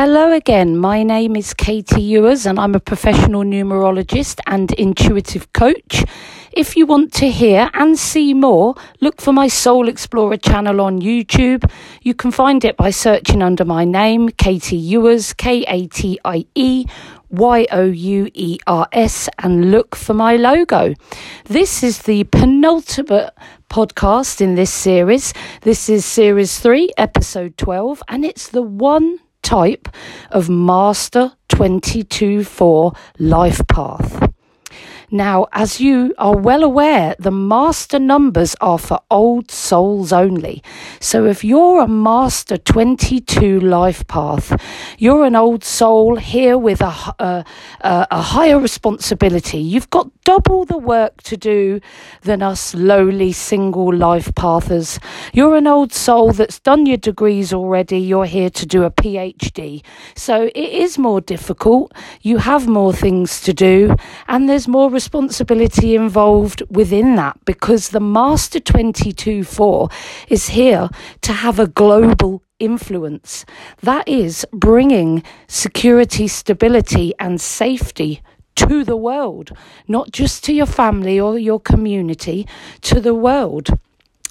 Hello again. My name is Katie Youers and I'm a professional numerologist and intuitive coach. If you want to hear and see more, look for my Soul Explorer channel on YouTube. You can find it by searching under my name, Katie Youers, K A T I E Y O U E R S, and look for my logo. This is the penultimate podcast in this series. This is series three, episode 12, and it's the one type of Master 22 4 life path. Now, as you are well aware, the master numbers are for old souls only. So if you're a master 22 life path, you're an old soul here with a, a, a higher responsibility. You've got double the work to do than us lowly single life pathers. You're an old soul that's done your degrees already. You're here to do a PhD. So it is more difficult. You have more things to do and there's more responsibility involved within that because the Master 22 4 is here to have a global influence. That is bringing security, stability, and safety to the world, not just to your family or your community, to the world.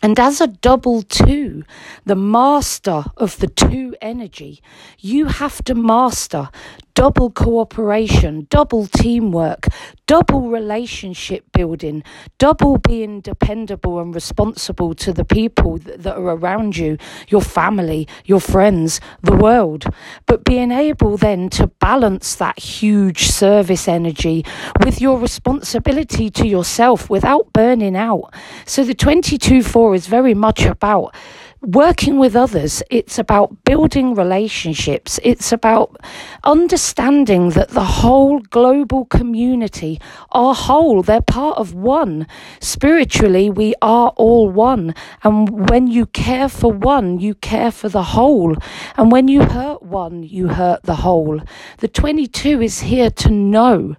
And as a double two, the master of the two energy, you have to master double cooperation, double teamwork, double relationship building, double being dependable and responsible to the people that are around you, your family, your friends, the world. But being able then to balance that huge service energy with your responsibility to yourself without burning out. So the 22 4 is very much about working with others, it's about building relationships, it's about understanding that the whole global community are whole, they're part of one. Spiritually, we are all one. And when you care for one, you care for the whole. And when you hurt one, you hurt the whole. The 22 is here to know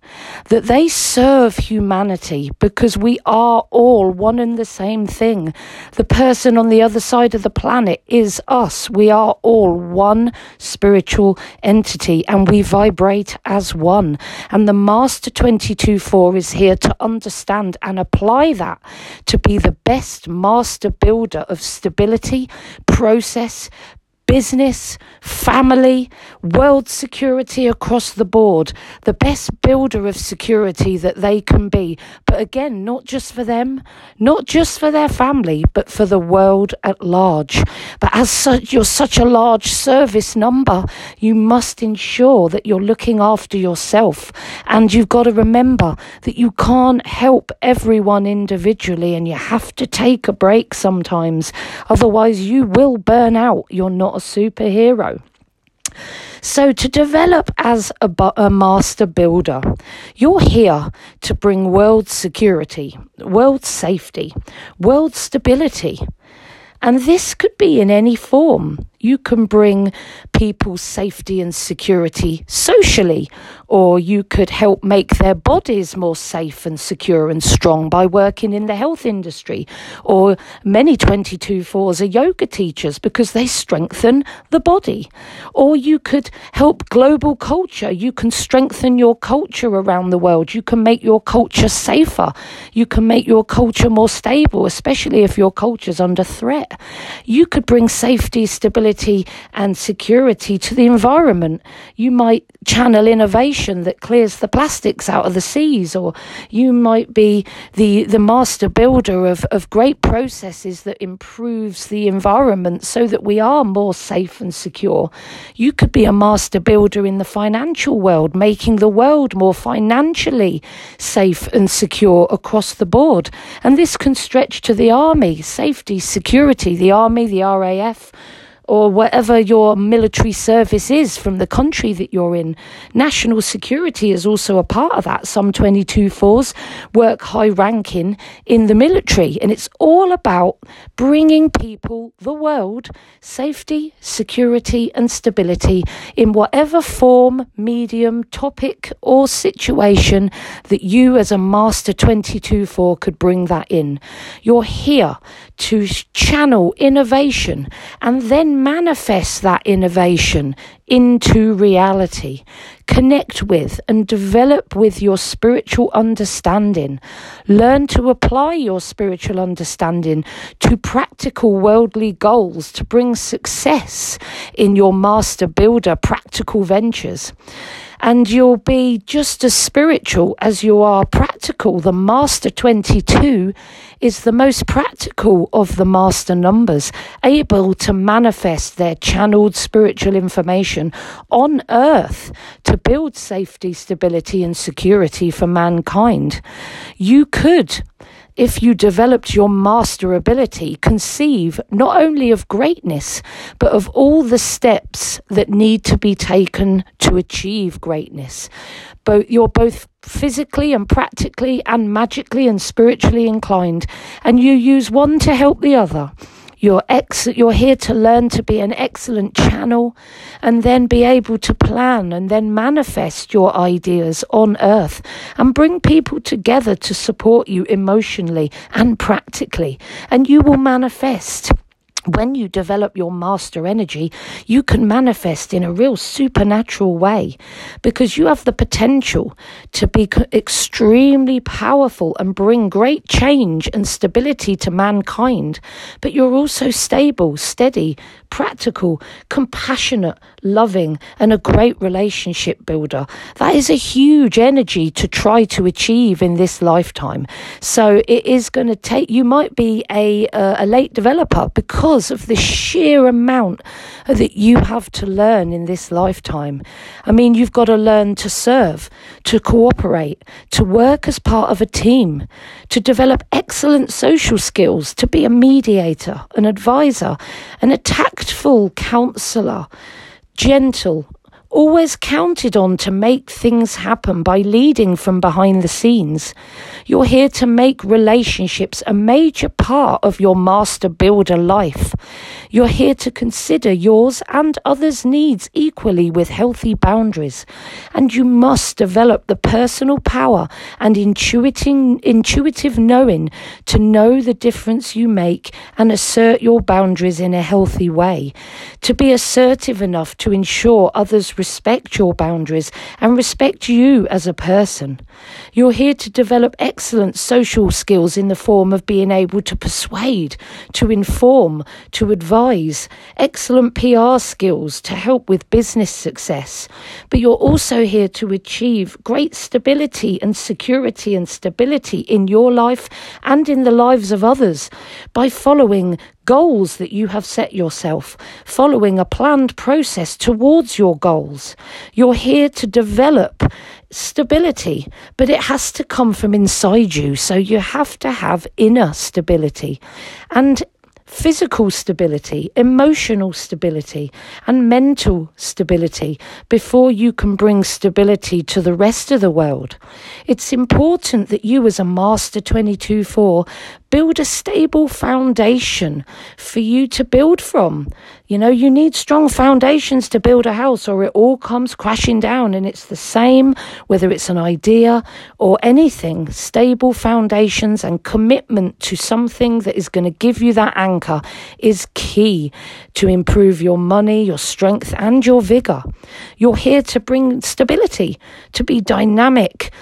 that they serve humanity because we are all one and the same thing. The person on the other side of the the planet is us. We are all one spiritual entity and we vibrate as one. And the Master 22 4 is here to understand and apply that to be the best master builder of stability, process, business, family, world security across the board, the best builder of security that they can be. But again, not just for them, not just for their family, but for the world at large. But as such, you're such a large service number, you must ensure that you're looking after yourself. And you've got to remember that you can't help everyone individually and you have to take a break sometimes. Otherwise, you will burn out. You're not a superhero. So, to develop as a, a, master builder, you're here to bring world security, world safety, world stability. And this could be in any form you can bring people's safety and security socially, or you could help make their bodies more safe and secure and strong by working in the health industry. Or many 22 fours are yoga teachers because they strengthen the body. Or you could help global culture. You can strengthen your culture around the world. You can make your culture safer. You can make your culture more stable, especially if your culture is under threat. You could bring safety, stability, and security to the environment. You might channel innovation that clears the plastics out of the seas, or you might be the, the master builder of, of great processes that improves the environment so that we are more safe and secure. You could be a master builder in the financial world, making the world more financially safe and secure across the board. And this can stretch to the army, safety, security, the army, the RAF or whatever your military service is from the country that you're in. National security is also a part of that. Some 22 fours work high ranking in the military, and it's all about bringing people, the world, safety, security, and stability in whatever form, medium, topic, or situation that you as a Master 22 4 could bring that in. You're here to channel innovation and then manifest that innovation into reality. Connect with and develop with your spiritual understanding. Learn to apply your spiritual understanding to practical worldly goals to bring success in your master builder practical ventures and you'll be just as spiritual as you are practical. The Master 22 is the most practical of the Master numbers, able to manifest their channeled spiritual information on earth to build safety, stability, and security for mankind. You could if you developed your master ability, conceive not only of greatness, but of all the steps that need to be taken to achieve greatness. Both, you're both physically and practically and magically and spiritually inclined, and you use one to help the other. You're, ex- you're here to learn to be an excellent channel and then be able to plan and then manifest your ideas on earth and bring people together to support you emotionally and practically. And you will manifest when you develop your master energy, you can manifest in a real supernatural way because you have the potential to be extremely powerful and bring great change and stability to mankind. But you're also stable, steady, practical, compassionate, loving, and a great relationship builder. That is a huge energy to try to achieve in this lifetime. So it is going to take, you might be a, a, a late developer because of the sheer amount that you have to learn in this lifetime. I mean, you've got to learn to serve, to cooperate, to work as part of a team, to develop excellent social skills, to be a mediator, an advisor, an attack tactful counsellor, gentle, always counted on to make things happen by leading from behind the scenes. You're here to make relationships a major part of your master builder life. You're here to consider yours and others' needs equally with healthy boundaries. And you must develop the personal power and intuiting, intuitive knowing to know the difference you make and assert your boundaries in a healthy way. To be assertive enough to ensure others respect your boundaries and respect you as a person. You're here to develop excellent social skills in the form of being able to persuade, to inform, to advise, excellent PR skills to help with business success. But you're also here to achieve great stability and security and stability in your life and in the lives of others by following goals that you have set yourself, following a planned process towards your goals. You're here to develop stability, but it has to come from inside you. So you have to have inner stability. And physical stability, emotional stability, and mental stability before you can bring stability to the rest of the world. It's important that you, as a Master 22 4, build a stable foundation for you to build from. You know, you need strong foundations to build a house or it all comes crashing down. And it's the same whether it's an idea or anything. Stable foundations and commitment to something that is going to give you that anchor is key to improve your money, your strength, and your vigor. You're here to bring stability, to be dynamic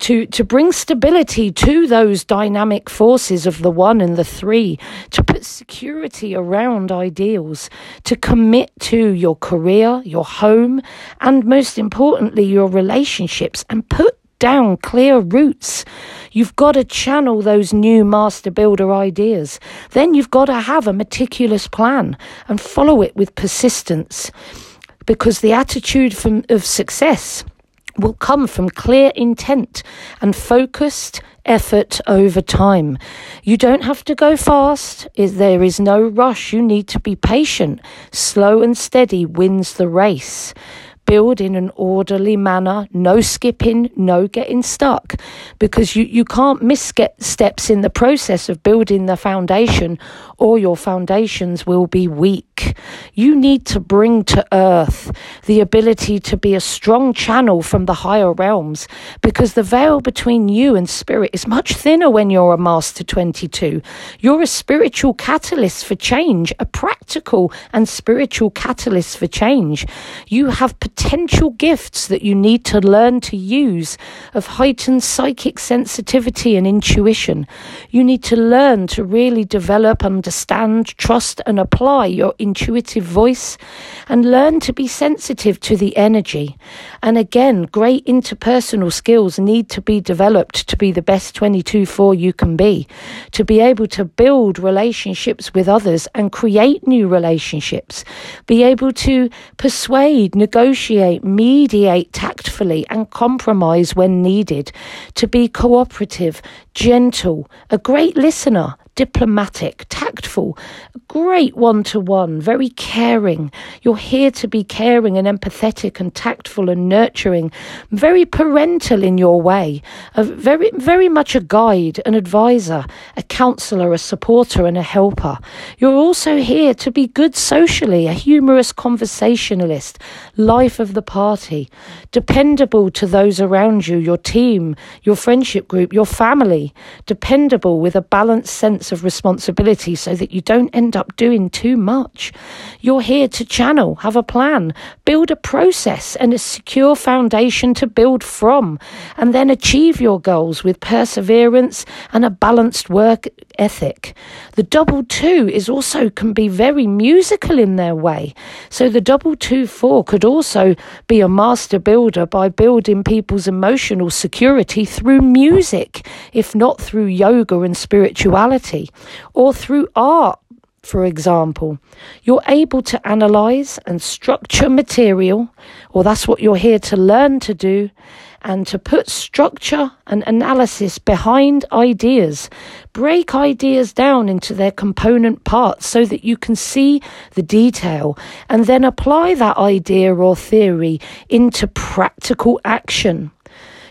to to bring stability to those dynamic forces of the one and the three to put security around ideals to commit to your career your home and most importantly your relationships and put down clear roots. You've got to channel those new master builder ideas. Then you've got to have a meticulous plan and follow it with persistence because the attitude from, of success will come from clear intent and focused effort over time. You don't have to go fast. There is no rush. You need to be patient. Slow and steady wins the race. Build in an orderly manner, no skipping, no getting stuck, because you, you can't miss steps in the process of building the foundation, or your foundations will be weak. You need to bring to earth the ability to be a strong channel from the higher realms, because the veil between you and spirit is much thinner when you're a Master 22. You're a spiritual catalyst for change, a practical and spiritual catalyst for change. You have potential gifts that you need to learn to use of heightened psychic sensitivity and intuition. You need to learn to really develop, understand, trust, and apply your intuitive voice and learn to be sensitive to the energy. And again, great interpersonal skills need to be developed to be the best 22 4 you can be, to be able to build relationships with others and create new relationships, be able to persuade, negotiate, mediate tactfully, and compromise when needed, to be cooperative, gentle, a great listener, diplomatic, tactful, great one to one, very caring. You're here to be caring and empathetic and tactful and nurturing, very parental in your way, a very, very much a guide, an advisor, a counselor, a supporter, and a helper. You're also here to be good socially, a humorous conversationalist, life of the party, dependable to those around you, your team, your friendship group, your family, dependable with a balanced sense sense of responsibility so that you don't end up doing too much. You're here to channel, have a plan, build a process and a secure foundation to build from, and then achieve your goals with perseverance and a balanced work ethic. The double two is also can be very musical in their way. So the double two four could also be a master builder by building people's emotional security through music, if not through yoga and spirituality, or through art for example, you're able to analyze and structure material, or that's what you're here to learn to do, and to put structure and analysis behind ideas. Break ideas down into their component parts so that you can see the detail and then apply that idea or theory into practical action.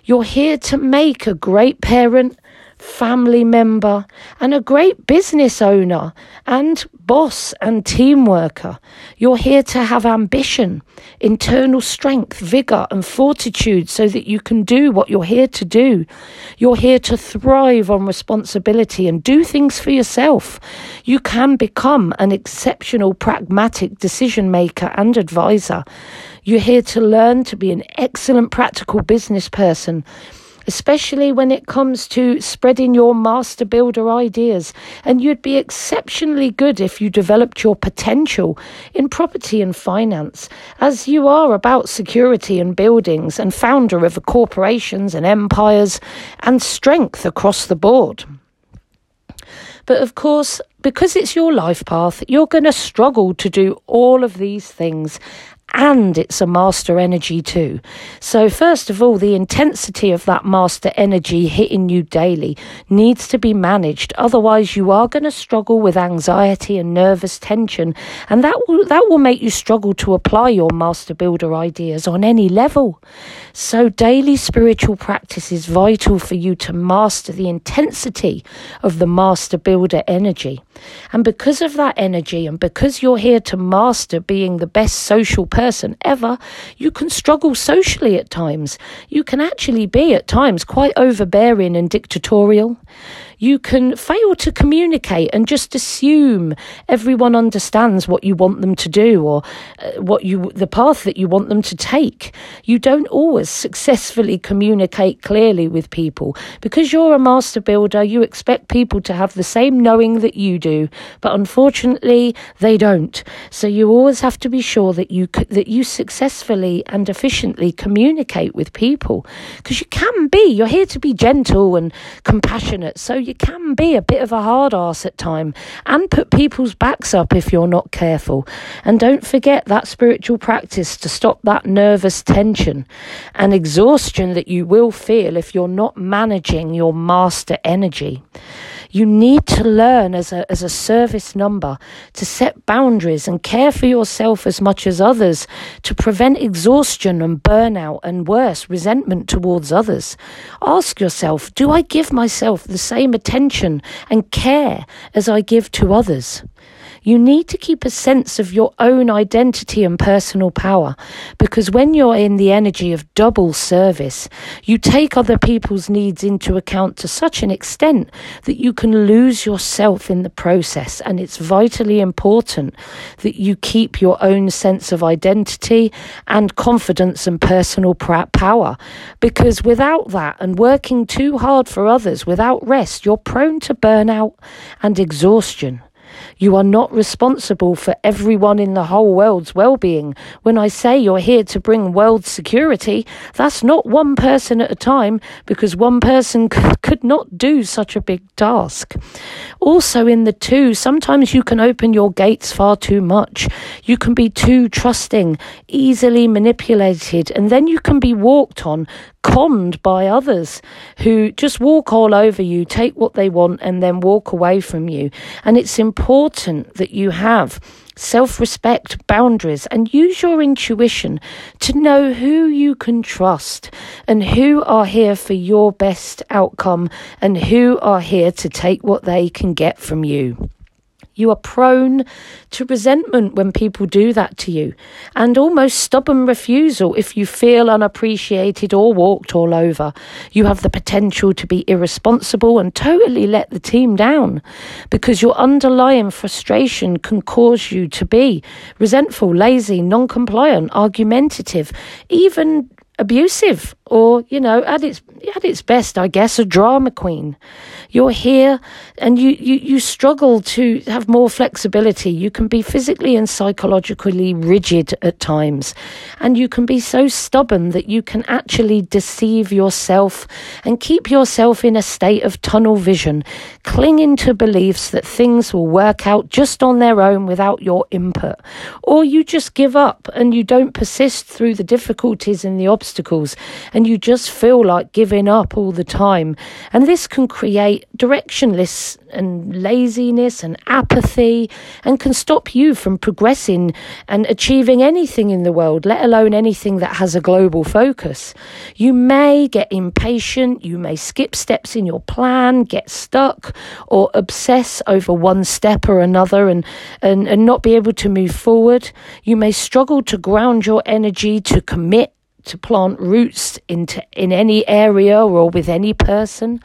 You're here to make a great parent family member, and a great business owner and boss and team worker. You're here to have ambition, internal strength, vigor, and fortitude so that you can do what you're here to do. You're here to thrive on responsibility and do things for yourself. You can become an exceptional pragmatic decision maker and advisor. You're here to learn to be an excellent practical business person especially when it comes to spreading your master builder ideas. And you'd be exceptionally good if you developed your potential in property and finance, as you are about security and buildings and founder of corporations and empires and strength across the board. But of course, because it's your life path, you're going to struggle to do all of these things and it's a master energy too. So, first of all, the intensity of that master energy hitting you daily needs to be managed. Otherwise, you are going to struggle with anxiety and nervous tension, and that will, that will make you struggle to apply your master builder ideas on any level. So, daily spiritual practice is vital for you to master the intensity of the master builder energy. And because of that energy, and because you're here to master being the best social person ever, you can struggle socially at times. You can actually be at times quite overbearing and dictatorial you can fail to communicate and just assume everyone understands what you want them to do or uh, what you the path that you want them to take. You don't always successfully communicate clearly with people because you're a master builder. You expect people to have the same knowing that you do, but unfortunately they don't. So you always have to be sure that you that you successfully and efficiently communicate with people because you can be. You're here to be gentle and compassionate. So you can be a bit of a hard ass at time and put people's backs up if you're not careful. And don't forget that spiritual practice to stop that nervous tension and exhaustion that you will feel if you're not managing your master energy. You need to learn as a, as a service number to set boundaries and care for yourself as much as others to prevent exhaustion and burnout and worse, resentment towards others. Ask yourself, do I give myself the same attention and care as I give to others? You need to keep a sense of your own identity and personal power because when you're in the energy of double service, you take other people's needs into account to such an extent that you can lose yourself in the process. And it's vitally important that you keep your own sense of identity and confidence and personal power because without that and working too hard for others without rest, you're prone to burnout and exhaustion. You are not responsible for everyone in the whole world's well being. When I say you're here to bring world security, that's not one person at a time because one person could not do such a big task. Also, in the two, sometimes you can open your gates far too much. You can be too trusting, easily manipulated, and then you can be walked on conned by others who just walk all over you, take what they want, and then walk away from you. And it's important that you have self respect, boundaries, and use your intuition to know who you can trust and who are here for your best outcome and who are here to take what they can get from you. You are prone to resentment when people do that to you, and almost stubborn refusal if you feel unappreciated or walked all over. You have the potential to be irresponsible and totally let the team down because your underlying frustration can cause you to be resentful, lazy, non compliant, argumentative, even abusive or you know at its at its best i guess a drama queen. You're here and you, you you struggle to have more flexibility. You can be physically and psychologically rigid at times. And you can be so stubborn that you can actually deceive yourself and keep yourself in a state of tunnel vision clinging to beliefs that things will work out just on their own without your input. Or you just give up and you don't persist through the difficulties and the obstacles and you just feel like giving up all the time. And this can create directionless and laziness and apathy and can stop you from progressing and achieving anything in the world, let alone anything that has a global focus. You may get impatient, you may skip steps in your plan, get stuck, or obsess over one step or another and, and, and not be able to move forward. You may struggle to ground your energy to commit to plant roots into in any area or with any person.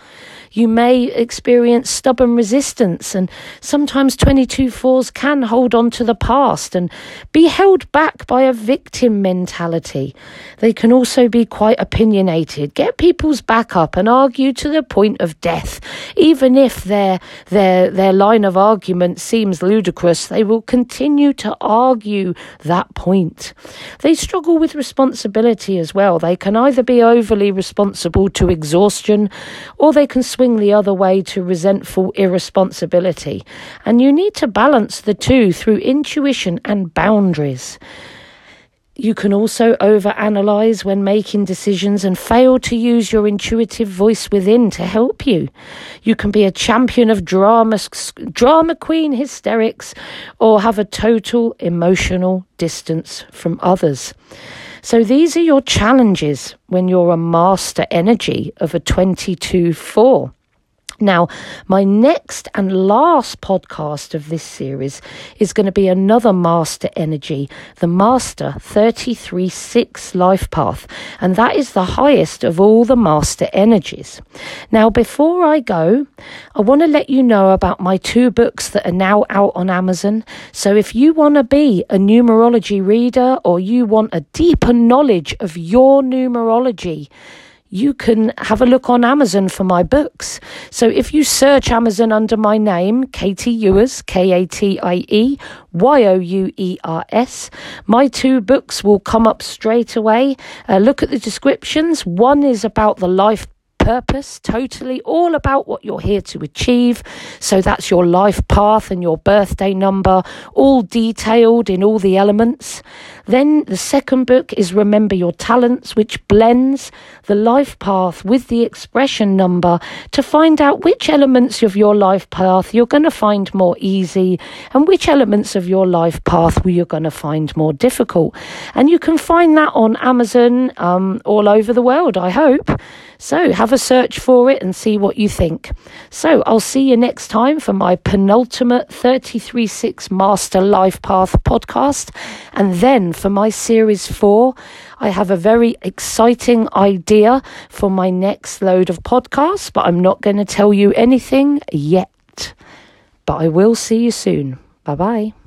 You may experience stubborn resistance, and sometimes 22 fours can hold on to the past and be held back by a victim mentality. They can also be quite opinionated, get people's back up, and argue to the point of death. Even if their, their, their line of argument seems ludicrous, they will continue to argue that point. They struggle with responsibility as well. They can either be overly responsible to exhaustion or they can swing the other way to resentful irresponsibility. And you need to balance the two through intuition and boundaries. You can also overanalyze when making decisions and fail to use your intuitive voice within to help you. You can be a champion of drama, drama queen hysterics, or have a total emotional distance from others. So these are your challenges when you're a master energy of a 22 4. Now, my next and last podcast of this series is going to be another Master Energy, the Master 33 6 Life Path, and that is the highest of all the Master Energies. Now, before I go, I want to let you know about my two books that are now out on Amazon. So, if you want to be a numerology reader or you want a deeper knowledge of your numerology, you can have a look on Amazon for my books. So if you search Amazon under my name, Katie Youers, K A T I E Y O U E R S, my two books will come up straight away. Uh, look at the descriptions. One is about the life purpose, totally all about what you're here to achieve. So that's your life path and your birthday number, all detailed in all the elements. Then the second book is Remember Your Talents, which blends the life path with the expression number to find out which elements of your life path you're going to find more easy and which elements of your life path you're going to find more difficult. And you can find that on Amazon um, all over the world, I hope. So have a search for it and see what you think. So I'll see you next time for my penultimate 33.6 Master Life Path podcast. And then for my series four, I have a very exciting idea for my next load of podcasts, but I'm not going to tell you anything yet. But I will see you soon. Bye bye.